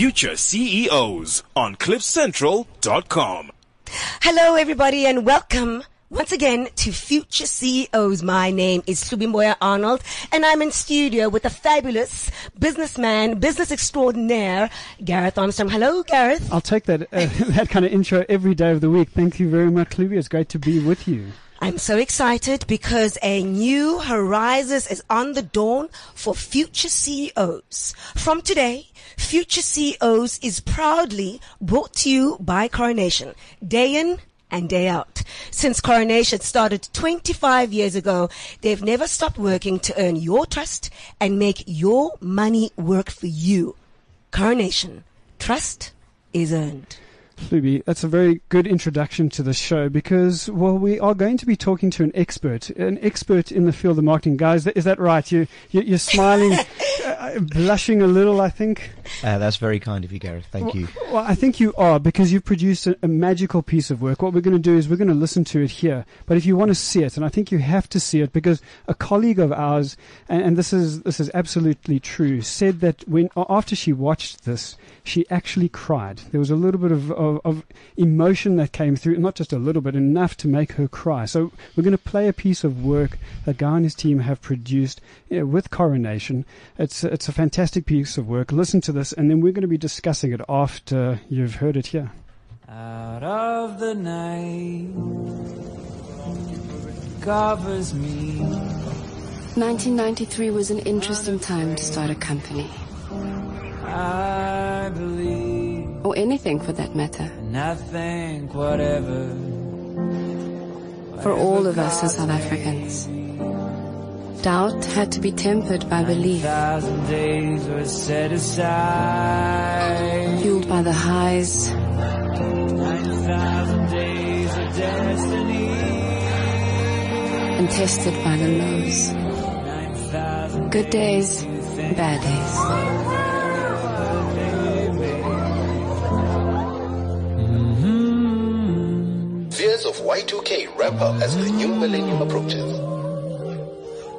Future CEOs on CliffCentral.com. Hello, everybody, and welcome once again to Future CEOs. My name is Hlubi Mboya Arnold, and I'm in studio with a fabulous businessman, business extraordinaire, Gareth Armstrong. Hello, Gareth. I'll take that uh, that kind of intro every day of the week. Thank you very much, Hlubi. It's great to be with you. I'm so excited because a new horizons is on the dawn for future CEOs. From today, Future CEOs is proudly brought to you by Coronation, day in and day out. Since Coronation started 25 years ago, they've never stopped working to earn your trust and make your money work for you. Coronation, trust is earned. Hlubi, that's a very good introduction to the show because, well, we are going to be talking to an expert, an expert in the field of marketing. Guys, is that right? You, you, are smiling, uh, blushing a little, I think. Uh, that's very kind of you, Gareth. Thank well, you. Well, I think you are because you've produced a, a magical piece of work. What we're going to do is we're going to listen to it here. But if you want to see it, and I think you have to see it because a colleague of ours, and, and this is this is absolutely true, said that when after she watched this, she actually cried. There was a little bit of, of, of, emotion that came through, not just a little bit, enough to make her cry. So we're going to play a piece of work that Gau and his team have produced you know, with Coronation. It's, it's it's a fantastic piece of work. Listen to this, and then we're going to be discussing it after you've heard it here. Out of the night covers me. 1993 was an interesting time to start a company. I believe. Or anything for that matter. And I think whatever. For all of us as South Africans. Doubt had to be tempered by belief. Days were set aside. Fueled by the highs. Days of destiny. And tested by the lows. Good days, bad days. Mm-hmm. Fears of Y2K ramp up as the new millennium approaches.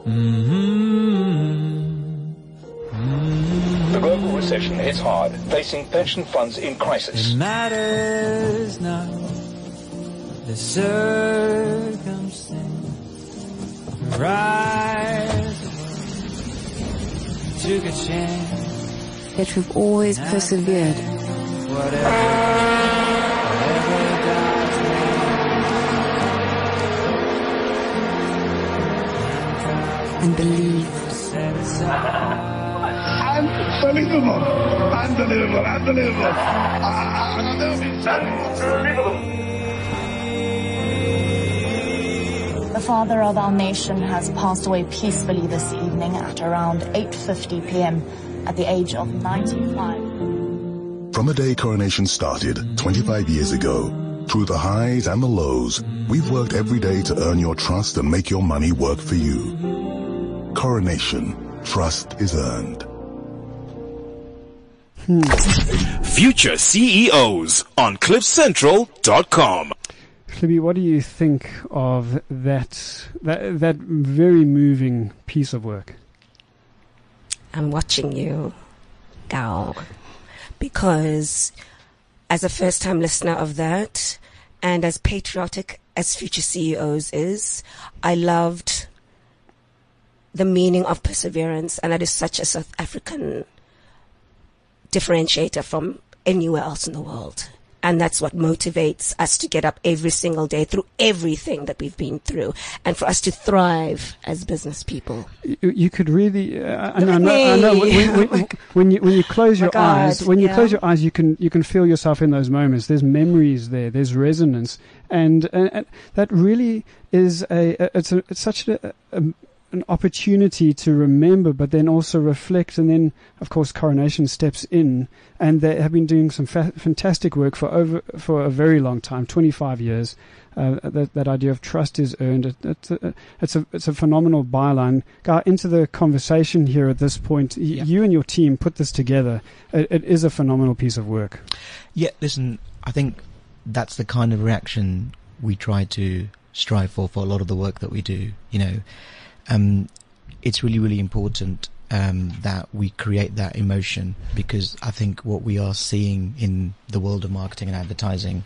Mm-hmm. The global recession hits hard, placing pension funds in crisis. It matters not the circumstance. Rise, took a chance. Yet we've always persevered. Whatever. And believe. Unbelievable! Unbelievable! Unbelievable! The father of our nation has passed away peacefully this evening at around 8.50 p.m. at the age of 95. From the day coronation started 25 years ago, through the highs and the lows, we've worked every day to earn your trust and make your money work for you. Coronation. Trust is earned. Hmm. Future CEOs on CliffCentral.com. Hlubi, what do you think of that, that that very moving piece of work? I'm watching you, Gau, because as a first-time listener of that, and as patriotic as Future CEOs is, I loved the meaning of perseverance, and that is such a South African differentiator from anywhere else in the world. And that's what motivates us to get up every single day through everything that we've been through and for us to thrive as business people. You, you could really, uh, I know, I know, I know when, when, when, you, when you close your God, eyes, when you yeah. close your eyes, you can, you can feel yourself in those moments. There's memories there, there's resonance. And, and, and that really is a, it's, a, it's such a, a an opportunity to remember, but then also reflect. And then, of course, Coronation steps in, and they have been doing some fa- fantastic work for over for a very long time, 25 years. Uh, that that idea of trust is earned. It, it's, a, it's a it's a phenomenal byline. Go into the conversation here at this point. Y- yeah. You and your team put this together. It, it is a phenomenal piece of work. Yeah, listen, I think that's the kind of reaction we try to strive for for a lot of the work that we do. You know um, it's really, really important um, that we create that emotion because I think what we are seeing in the world of marketing and advertising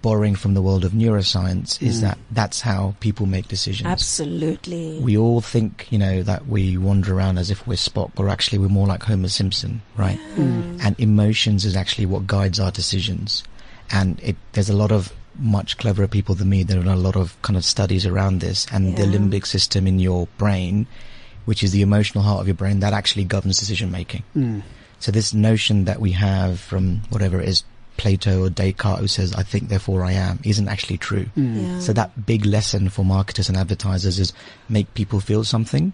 borrowing from the world of neuroscience is Mm. that that's how people make decisions. Absolutely. We all think, you know, that we wander around as if we're Spock, or actually we're more like Homer Simpson, right? Mm. And emotions is actually what guides our decisions. And it, there's a lot of much cleverer people than me. There are a lot of kind of studies around this, and the limbic system in your brain, which is the emotional heart of your brain, that actually governs decision making. Mm. So this notion that we have from whatever it is, Plato or Descartes who says, I think therefore I am, isn't actually true. Mm. Yeah. So that big lesson for marketers and advertisers is make people feel something,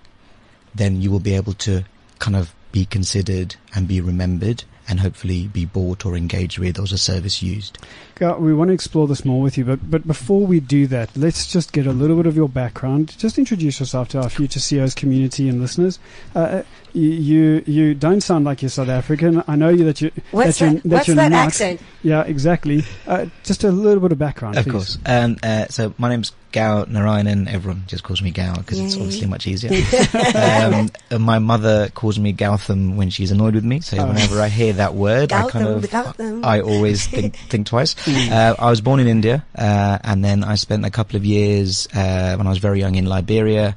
then you will be able to kind of be considered and be remembered and hopefully be bought or engaged with or as a service used. Gau, we want to explore this more with you, but but before we do that, let's just get a little bit of your background. Just introduce yourself to our future CEOs community and listeners. Uh, you, you you don't sound like you're South African. I know you that you What's that you're, that- what's you're that not. accent? Yeah, exactly. Uh, just a little bit of background, Of please. course. Um, uh, so my name's Gau Narayanan. Everyone just calls me Gau because it's obviously much easier. um, uh, my mother calls me Gautham when she's annoyed with me. So Oh. whenever I hear that word, I kind of, Gautam. I always think, think twice. Mm. Uh, I was born in India, uh, and then I spent a couple of years, uh, when I was very young in Liberia.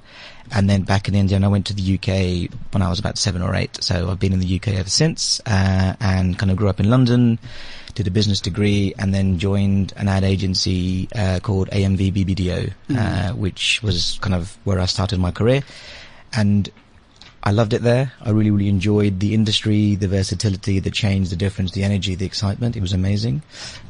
And then back in India, and I went to the UK when I was about seven or eight. So I've been in the UK ever since, uh, and kind of grew up in London, did a business degree, and then joined an ad agency uh, called AMV BBDO, uh, which was kind of where I started my career. And I loved it there. I really, really enjoyed the industry, the versatility, the change, the difference, the energy, the excitement. It was amazing.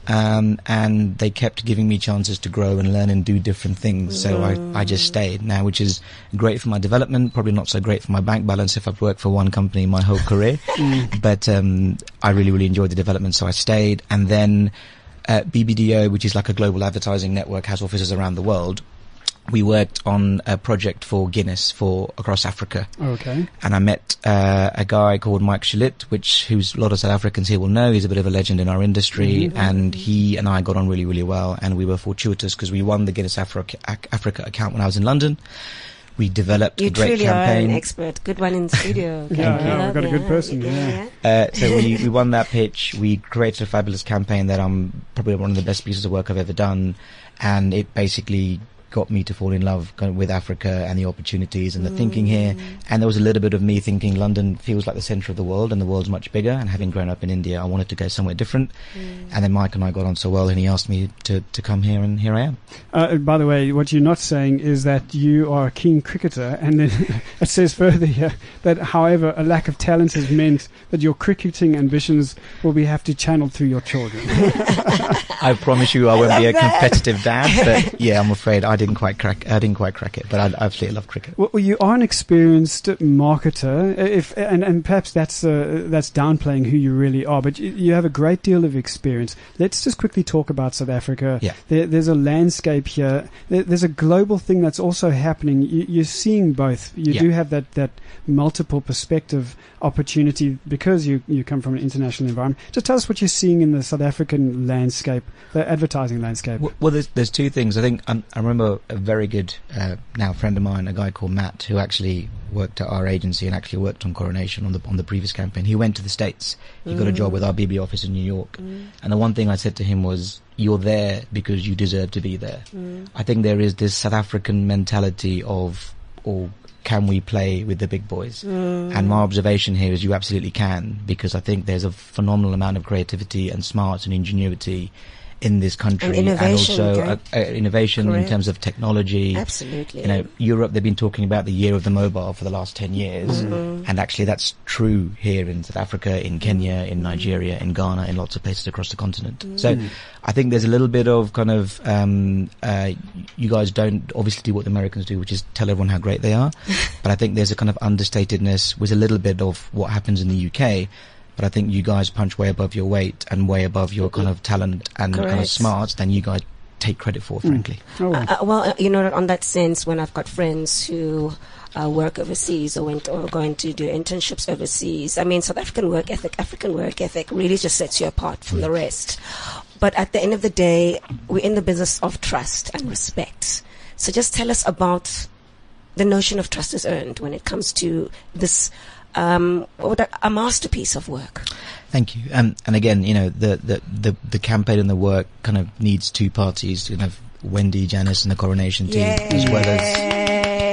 Um, and they kept giving me chances to grow and learn and do different things. So I, I just stayed now, which is great for my development, probably not so great for my bank balance if I've worked for one company my whole career. But, um, I really, really enjoyed the development. So I stayed and then, uh, BBDO, which is like a global advertising network, has offices around the world. We worked on a project for Guinness for across Africa Okay. and I met uh, a guy called Mike Shalit, which who's a lot of South Africans here will know. He's a bit of a legend in our industry, and he and I got on really, really well. And we were fortuitous because we won the Guinness Africa, Ac- Africa account when I was in London. We developed You a great truly are campaign. an expert. Good one in the studio. Okay, Yeah, yeah, love we've got a good person, yeah. Uh, so we, we won that pitch. We created a fabulous campaign that I'm probably one of the best pieces of work I've ever done, and it basically got me to fall in love kind of with Africa and the opportunities and the thinking mm. here. And there was a little bit of me thinking London feels like the centre of the world and the world's much bigger. And having grown up in India, I wanted to go somewhere different. Mm. And then Mike and I got on so well, and he asked me to, to come here, and here I am. Uh, uh by the way, what you're not saying is that you are a keen cricketer, and then it says further here that, however, a lack of talent has meant that your cricketing ambitions will be have to channel through your children. I promise you, I won't be a competitive dad, but yeah, I'm afraid I didn't quite crack. I didn't quite crack it, but I absolutely love cricket. Well, you are an experienced marketer, if and, and perhaps that's uh, that's downplaying who you really are. But you, you have a great deal of experience. Let's just quickly talk about South Africa. Yeah. There, there's a landscape here. There, there's a global thing that's also happening. You, you're seeing both. You Yeah. do have that that multiple perspective opportunity because you you come from an international environment. Just tell us what you're seeing in the South African landscape, the advertising landscape. Well, well there's, there's two things. I think um, I remember a very good uh, now friend of mine, a guy called Matt, who actually worked at our agency and actually worked on Coronation on the on the previous campaign. He went to the states. He got a job mm. with our BB office in New York. Mm. And the one thing I said to him was, "You're there because you deserve to be there." Mm. I think there is this South African mentality of, or can we play with the big boys? And my observation here is you absolutely can because I think there's a phenomenal amount of creativity and smarts and ingenuity in this country And innovation, also okay. uh, uh, innovation in terms of technology. Absolutely. You know, Europe, they've been talking about the year of the mobile for the last 10 years. Mm-hmm. And actually that's true here in South Africa, in Kenya, in Nigeria, in Ghana, in lots of places across the continent. Mm. So I think there's a little bit of kind of, um, uh, you guys don't obviously do what the Americans do, which is tell everyone how great they are. but I think there's a kind of understatedness with a little bit of what happens in the UK. But I think you guys punch way above your weight and way above your kind of talent and kind of smarts than you guys take credit for, frankly. Oh, well. Uh, well, uh, you know, on that sense, when I've got friends who uh, work overseas or went or going to do internships overseas, I mean, South African work ethic, African work ethic really just sets you apart from the rest. But at the end of the day, we're in the business of trust and respect. So just tell us about the notion of trust is earned when it comes to this um, a masterpiece of work. Thank you. Um, and again, you know, the, the, the, the, campaign and the work kind of needs two parties. You have Wendy, Janice, and the coronation team, Yay. as well as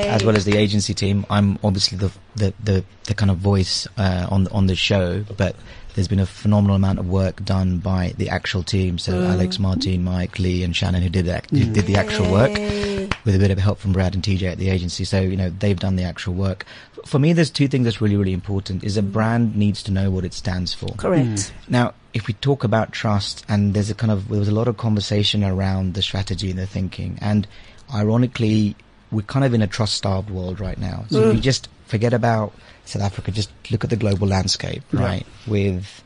as well as the agency team. I'm obviously the the the, the kind of voice uh, on on the show, but there's been a phenomenal amount of work done by the actual team. So mm. Alex, Martin, Mike, Lee, and Shannon, who did that, who did the actual work, with a bit of help from Brad and TJ at the agency. So you know they've done the actual work. For me, there's two things that's really really important: is a brand needs to know what it stands for. Correct. Mm. Now, if we talk about trust, and there's a kind of there was a lot of conversation around the strategy and the thinking, and ironically, we're kind of in a trust starved world right now. So mm. if you just forget about South Africa, just look at the global landscape, yeah. right? With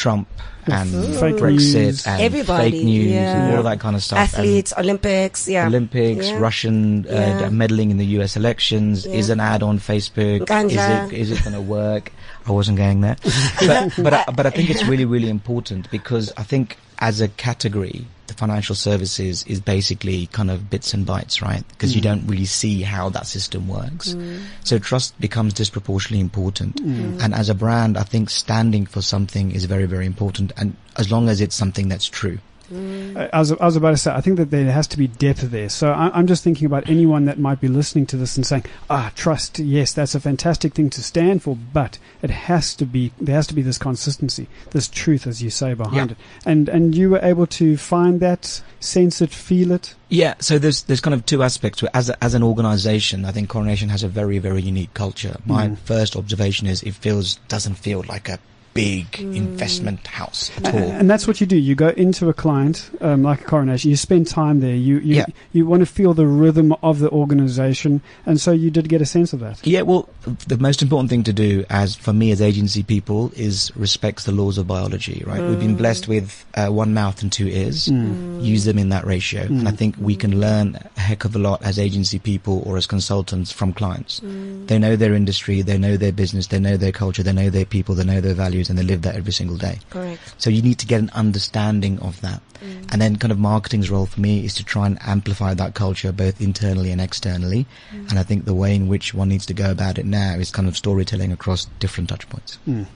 Trump and fake Brexit news. and Everybody, fake news yeah. and all that kind of stuff. Athletes, and Olympics, yeah. Olympics, yeah. Russian uh, meddling in the US elections. Is an ad on Facebook? Ganja. Is it is it going to work? I wasn't going there, but but I, but I think it's really really important because I think as a category the financial services is basically kind of bits and bytes, right? Because mm. you don't really see how that system works. Mm. So trust becomes disproportionately important. Mm. And as a brand, I think standing for something is very, very important. And as long as it's something that's true. Mm. I, was, I was about to say, I think that there has to be depth there. So I, am just thinking about anyone that might be listening to this and saying, ah, trust, yes, that's a fantastic thing to stand for, but it has to be, there has to be this consistency, this truth, as you say, behind yeah. it. And, and you were able to find that, sense it, feel it? Yeah, so there's there's kind of two aspects. As a, as an organisation, I think Coronation has a very very unique culture. My mm. first observation is it feels doesn't feel like a big mm. investment house at all. And that's what you do. You go into a client, um, like a coronation, you spend time there, you, you, yeah. you want to feel the rhythm of the organization. And so you did get a sense of that. Yeah, well, the most important thing to do as, for me as agency people is respect the laws of biology, right? Mm. We've been blessed with uh, one mouth and two ears. Mm. Use them in that ratio. And I mm. think we can learn a heck of a lot as agency people or as consultants from clients. Mm. They know their industry, they know their business, they know their culture, they know their people, they know their values and they live that every single day. Correct. So you need to get an understanding of that. Mm. And then kind of marketing's role for me is to try and amplify that culture both internally and externally. Mm. And I think the way in which one needs to go about it now is kind of storytelling across different touch points. Mm.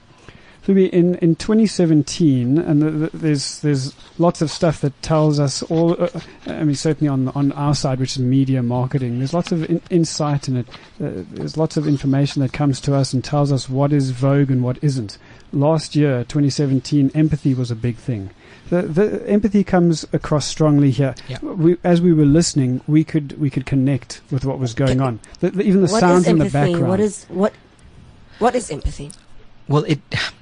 in, in 2017, and the, the, there's there's lots of stuff that tells us all. Uh, I mean, certainly on on our side, which is media marketing, there's lots of in, insight in it. Uh, there's lots of information that comes to us and tells us what is vogue and what isn't last year, 2017, empathy was a big thing. The, the empathy comes across strongly here. Yeah. We, as we were listening, we could we could connect with what was going on. The, the, even the what sounds in the background. What is what? What is empathy? Well, it.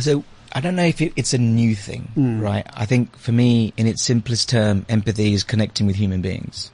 So I don't know if it, it's a new thing, mm. right? I think for me, in its simplest term, empathy is connecting with human beings,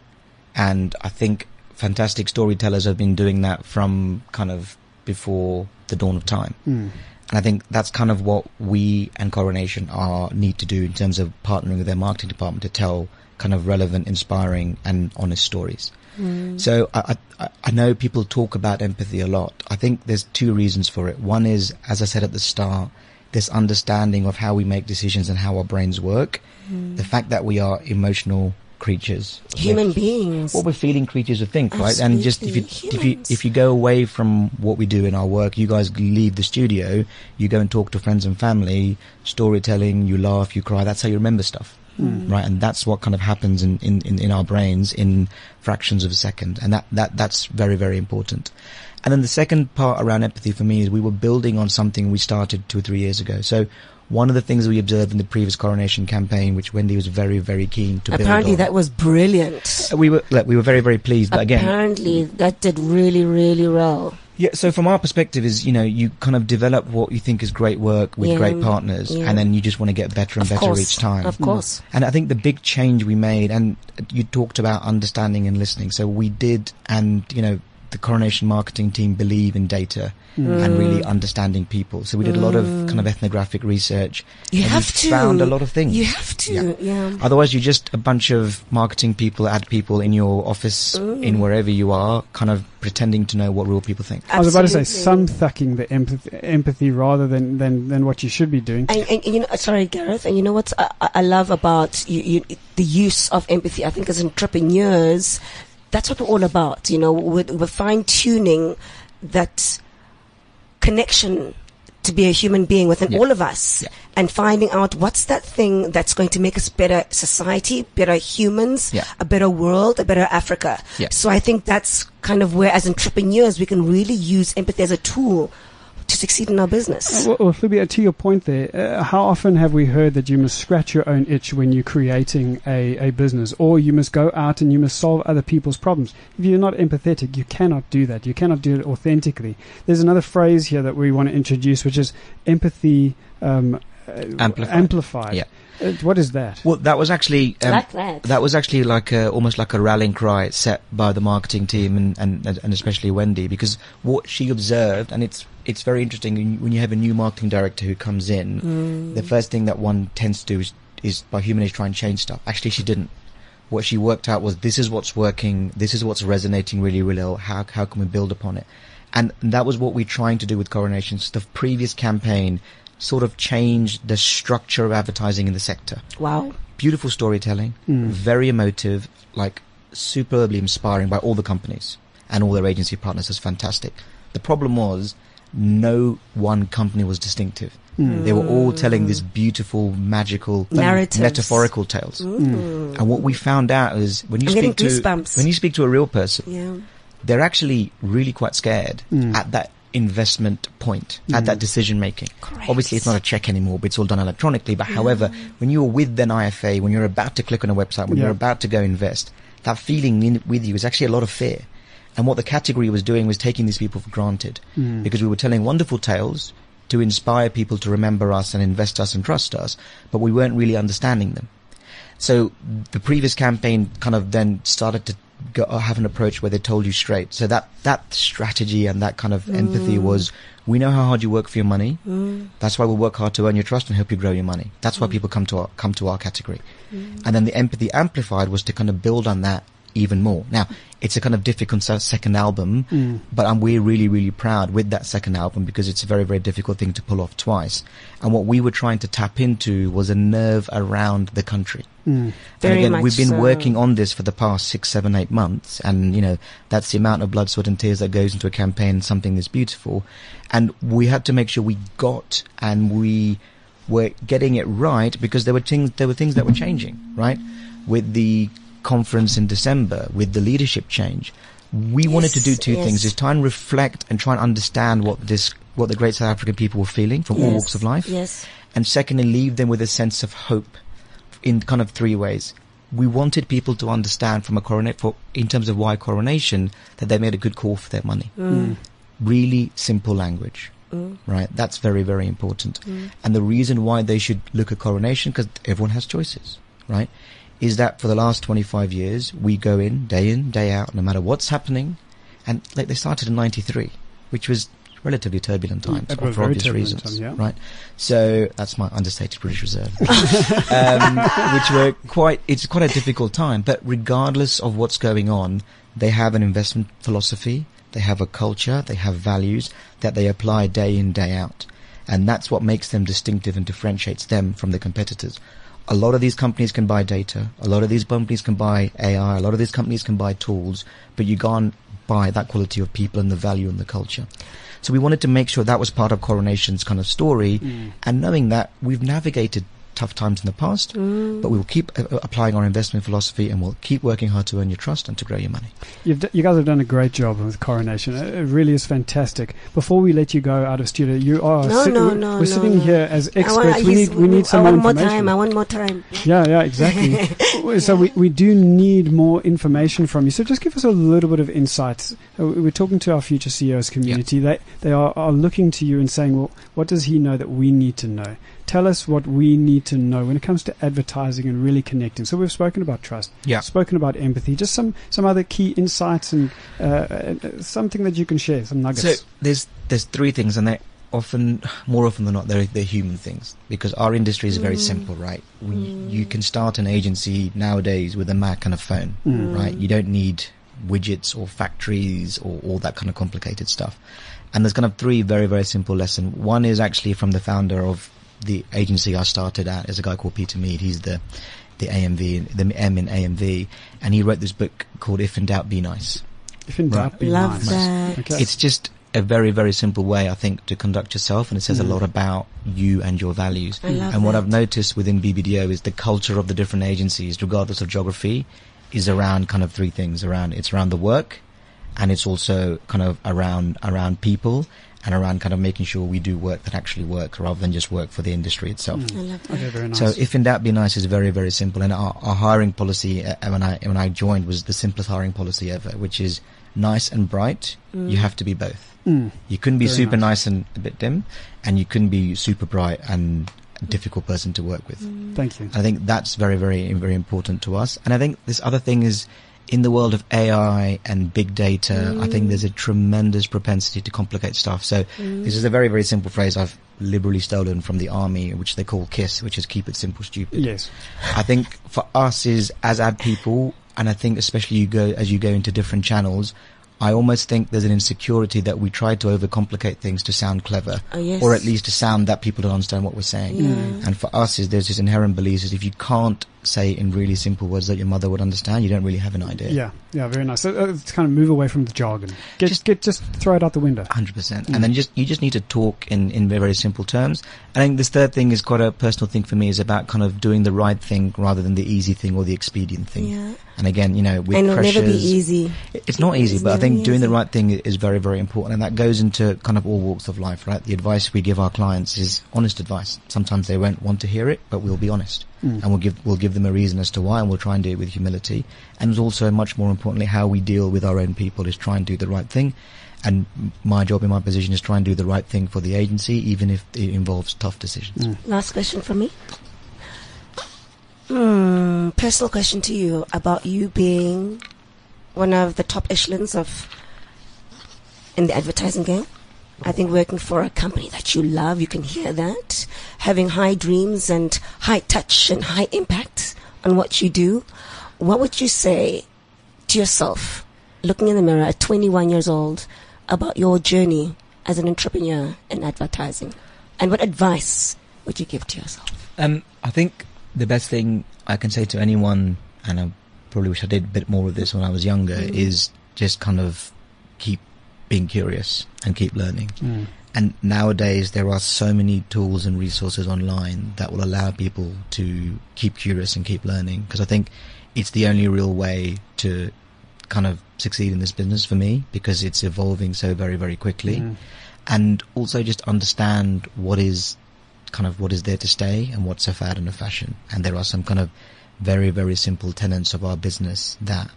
and I think fantastic storytellers have been doing that from kind of before the dawn of time. Mm. And I think that's kind of what we and Coronation are need to do in terms of partnering with their marketing department to tell kind of relevant, inspiring, and honest stories. Mm. So I, I, I know people talk about empathy a lot. I think there's two reasons for it. One is, as I said at the start, this understanding of how we make decisions and how our brains work. Mm. The fact that we are emotional creatures, human beings. What we're feeling creatures of think, right? And just if you if you if you go away from what we do in our work, you guys leave the studio, you go and talk to friends and family, storytelling, you laugh, you cry. That's how you remember stuff. Mm. Right, and that's what kind of happens in, in, in, in our brains in fractions of a second, and that, that that's very very important. And then the second part around empathy for me is we were building on something we started two or three years ago. So one of the things we observed in the previous coronation campaign, which Wendy was very, very keen to build. apparently that was brilliant. Uh, we were like, we were very, very pleased. But again, apparently that did really, really well. Yeah. So from our perspective, is you know you kind of develop what you think is great work with yeah, great partners, yeah. and then you just want to get better and of better course, each time. Of course. And I think the big change we made, and you talked about understanding and listening. So we did, and you know the coronation marketing team believe in data mm. and really understanding people. So we did a lot of kind of ethnographic research. You and have to found a lot of things. You have to, yeah. yeah. Otherwise, you're just a bunch of marketing people, ad people in your office, mm. in wherever you are, kind of pretending to know what real people think. Absolutely. I was about to say some thucking the empathy, empathy rather than, than, than what you should be doing. And, and, you know, sorry, Gareth, and you know what I, I love about you, you, the use of empathy. I think as entrepreneurs, that's what we're all about. You know, we're, we're fine tuning that connection to be a human being within Yeah. all of us Yeah. and finding out what's that thing that's going to make us better society, better humans, Yeah. a better world, a better Africa. So I think that's kind of where as entrepreneurs we can really use empathy as a tool to succeed in our business. Well, well Flubia, to your point there, uh, how often have we heard that you must scratch your own itch when you're creating a, a business, or you must go out and you must solve other people's problems? If you're not empathetic, you cannot do that. You cannot do it authentically. There's another phrase here that we want to introduce, which is empathy um, uh, Amplified. amplified. Yeah. Uh, what is that? Well, that was actually um, Like that. was actually like a, almost like a rallying cry set by the marketing team and, and and especially Wendy because what she observed and it's it's very interesting when you- have a new marketing director who comes in, mm. the first thing that one tends to do is, is by human nature try and change stuff. Actually, she didn't. What she worked out was this is what's working, this is what's resonating really, really well. How how can we build upon it? And that was what we're trying to do with Coronations. The previous campaign sort of changed the structure of advertising in the sector Wow. beautiful storytelling, mm. very emotive, like superbly inspiring by all the companies and all their agency partners. It's fantastic. The problem was no one company was distinctive. Mm. They were all telling this mm. beautiful, magical, Narratives. metaphorical tales. And what we found out is when you I'm speak to goosebumps. when you speak to a real person, Yeah. they're actually really quite scared mm. at that investment point, at that decision making. Correct. Obviously, it's not a check anymore, but it's all done electronically. But however, when you're with an IFA, when you're about to click on a website, when Yeah. you're about to go invest, that feeling in, with you is actually a lot of fear. And what the category was doing was taking these people for granted hmm. because we were telling wonderful tales to inspire people to remember us and invest us and trust us, but we weren't really understanding them. So the previous campaign kind of then started to go, uh, have an approach where they told you straight. So that that strategy and that kind of empathy hmm. was, we know how hard you work for your money. Hmm. That's why we work hard to earn your trust and help you grow your money. That's why people come to our come to our category. And then the empathy amplified was to kind of build on that even more. Now it's a kind of difficult second album, but um, we're really really proud with that second album because it's a very very difficult thing to pull off twice. And what we were trying to tap into was a nerve around the country. Very and again, much we've been so. working on this for the past six, seven, eight months, and you know that's the amount of blood, sweat, and tears that goes into a campaign. Something this beautiful, and we had to make sure we got and we were getting it right because there were things there were things that were changing, right? With the conference in December, with the leadership change, we wanted to do two yes. things: is try and reflect and try and understand what this what the great South African people were feeling from all walks of life, Yes. and secondly, leave them with a sense of hope in kind of three ways. We wanted people to understand from a coronate for in terms of why coronation that they made a good call for their money. Mm. Mm. Really simple language. Mm. Right, that's very, very important. And the reason why they should look at coronation, because everyone has choices, right, is that for the last 25 years, we go in, day in, day out, no matter what's happening. And like they started in 93, which was relatively turbulent times That for obvious reasons, time, yeah. right? So that's my understated British Reserve, um, which were quite. It's quite a difficult time, but regardless of what's going on, they have an investment philosophy, they have a culture, they have values that they apply day in day out, and that's what makes them distinctive and differentiates them from the competitors. A lot of these companies can buy data. A lot of these companies can buy AI. A lot of these companies can buy tools, but you can't buy that quality of people and the value and the culture. So we wanted to make sure that was part of Coronation's kind of story, mm. and knowing that we've navigated tough times in the past, but we will keep uh, uh, applying our investment philosophy and we'll keep working hard to earn your trust and to grow your money. You've d- you guys have done a great job with Coronation. It it really is fantastic. Before we let you go out of studio, you are No, sit- no, we're, no, we're no, sitting no. here as I want- experts. we need we need some I more want more information. time. I want more time. Yeah, yeah, exactly. so we, we do need more information from you. So just give us a little bit of insight. Uh, we- We're talking to our future CEOs community. They they are, are looking to you and saying, well, what does he know that we need to know? Tell us what we need to know when it comes to advertising and really connecting. So we've spoken about trust, Yeah. spoken about empathy. Just some some other key insights and uh, uh, something that you can share, some nuggets. So there's there's three things, and they often, more often than not, they're they're human things because our industry is very simple, right? We, You can start an agency nowadays with a Mac and a phone, right? You don't need widgets or factories or all that kind of complicated stuff. And there's kind of three very very simple lessons. One is actually from the founder of the agency I started at is a guy called Peter Mead. He's the the AMV, the M in AMV, and he wrote this book called If in Doubt, Be Nice. If in doubt, Right. be Love nice. that. Okay. It's just a very, very simple way, I think, to conduct yourself, and it says a hmm. lot about you and your values. I love and what that. I've noticed within BBDO is the culture of the different agencies, regardless of geography, is around kind of three things. Around it's around the work, and it's also kind of around around people, and around kind of making sure we do work that actually works, rather than just work for the industry itself. I love that. okay, very nice. So if in doubt, be nice is very, very simple. And our, our hiring policy uh, when I when I joined was the simplest hiring policy ever, which is nice and bright. You have to be both. Mm. You couldn't be Very super nice. nice. and a bit dim, and you couldn't be super bright and difficult person to work with. Thank you. I think that's very, very, very important to us. And I think this other thing is in the world of AI and big data, I think mm. there's a tremendous propensity to complicate stuff. So mm. this is a very, very simple phrase I've liberally stolen from the army, which they call KISS, which is keep it simple, stupid. Yes. I think for us is as ad people, and I think especially you go as you go into different channels. I almost think there's an insecurity that we try to overcomplicate things to sound clever, Oh, yes. or at least to sound that people don't understand what we're saying. And for us, is there's this inherent belief is if you can't say in really simple words that your mother would understand, you don't really have an idea. Yeah, yeah, very nice. So, uh, to kind of move away from the jargon. Get, Just- get, just throw it out the window. Hundred percent, and then just you just need to talk in in very, very simple terms. I think this third thing is quite a personal thing for me. Is about kind of doing the right thing rather than the easy thing or the expedient thing. Yeah. And again, you know, with And it'll pressures, never be easy. It's not easy, It's but I think doing the right thing is very, very important, and that goes into kind of all walks of life, right? The advice we give our clients is honest advice. Sometimes they won't want to hear it, but we'll be honest, and we'll give we'll give them a reason as to why, and we'll try and do it with humility. And also, much more importantly, how we deal with our own people is try and do the right thing. And my job in my position is try and do the right thing for the agency, even if it involves tough decisions. Last question for me. Hmm, personal question to you about you being one of the top echelons of in the advertising game. I think working for a company that you love, you can hear that. Having high dreams and high touch and high impact on what you do. What would you say to yourself, looking in the mirror at 21 years old, about your journey as an entrepreneur in advertising? And what advice would you give to yourself? Um, I think the best thing I can say to anyone, and I probably wish I did a bit more of this when I was younger, is just kind of keep being curious and keep learning. Mm. And nowadays there are so many tools and resources online that will allow people to keep curious and keep learning. Because I think it's the only real way to kind of succeed in this business for me because it's evolving so very, very quickly. Mm. And also just understand what is kind of what is there to stay and what's a fad and a fashion. And there are some kind of very, very simple tenets of our business that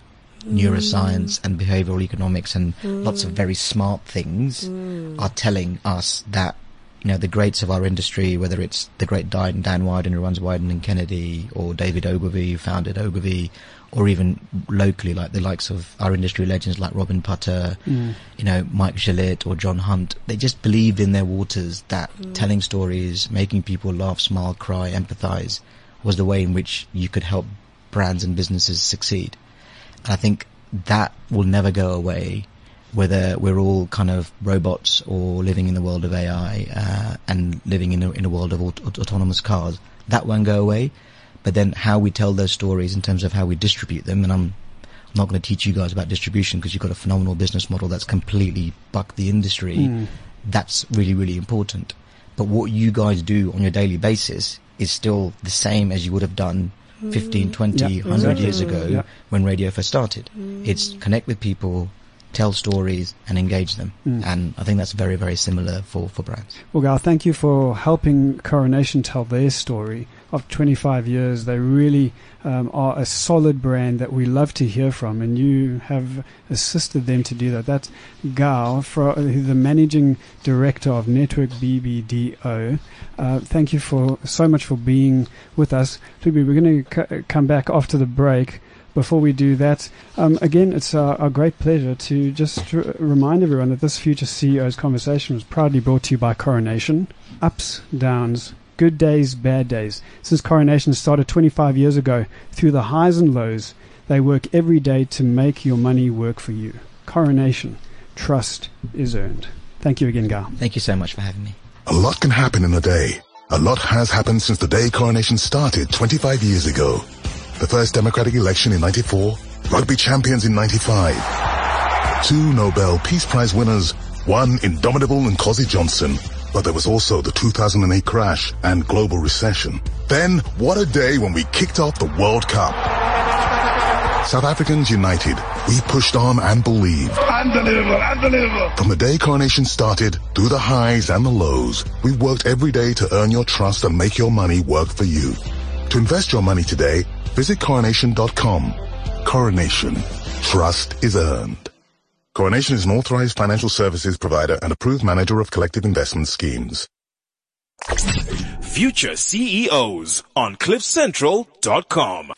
neuroscience and behavioral economics and lots of mm. very smart things mm. are telling us that you know the greats of our industry, whether it's the great Dan, Dan Wieden who runs Wieden and Kennedy, or David Ogilvy who founded Ogilvy, or even locally like the likes of our industry legends like Robyn Putter, mm. you know Mike Gillette or John Hunt, they just believed in their waters that telling stories, making people laugh, smile, cry, empathize was the way in which you could help brands and businesses succeed. And I think that will never go away, whether we're all kind of robots or living in the world of AI uh, and living in a, in a world of aut- aut- autonomous cars. That won't go away. But then how we tell those stories in terms of how we distribute them, and I'm, I'm not going to teach you guys about distribution because you've got a phenomenal business model that's completely bucked the industry. That's really, really important. But what you guys do on your daily basis is still the same as you would have done 15, mm. 20, Yeah, 100 exactly. years ago Yeah. when radio first started. Mm. It's connect with people, tell stories, and engage them. Mm. And I think that's very, very similar for, for brands. Well, Gau, thank you for helping Coronation tell their story of 25 years. They really um, are a solid brand that we love to hear from, and you have assisted them to do that. That's Gau, for, the managing director of Network BBDO. Uh, thank you for so much for being with us. Hlubi, we're going to c- come back after the break. Before we do that, um, again, it's our, our great pleasure to just r- remind everyone that this Future CEO's conversation was proudly brought to you by Coronation. Ups, downs, good days, bad days. Since Coronation started 25 years ago, through the highs and lows, they work every day to make your money work for you. Coronation, trust is earned. Thank you again, Gau. Thank you so much for having me. A lot can happen in a day. A lot has happened since the day Coronation started 25 years ago. The first democratic election in 94, rugby champions in 95. Two Nobel Peace Prize winners, one indomitable Nkosi Johnson, but there was also the 2008 crash and global recession. Then, what a day when we kicked off the World Cup. South Africans united. We pushed on and believed. Unbelievable, unbelievable. From the day coronation started, through the highs and the lows, we worked every day to earn your trust and make your money work for you. To invest your money today, visit coronation.com. Coronation. Trust is earned. Coronation is an authorized financial services provider and approved manager of collective investment schemes. Future CEOs on CliffCentral.com.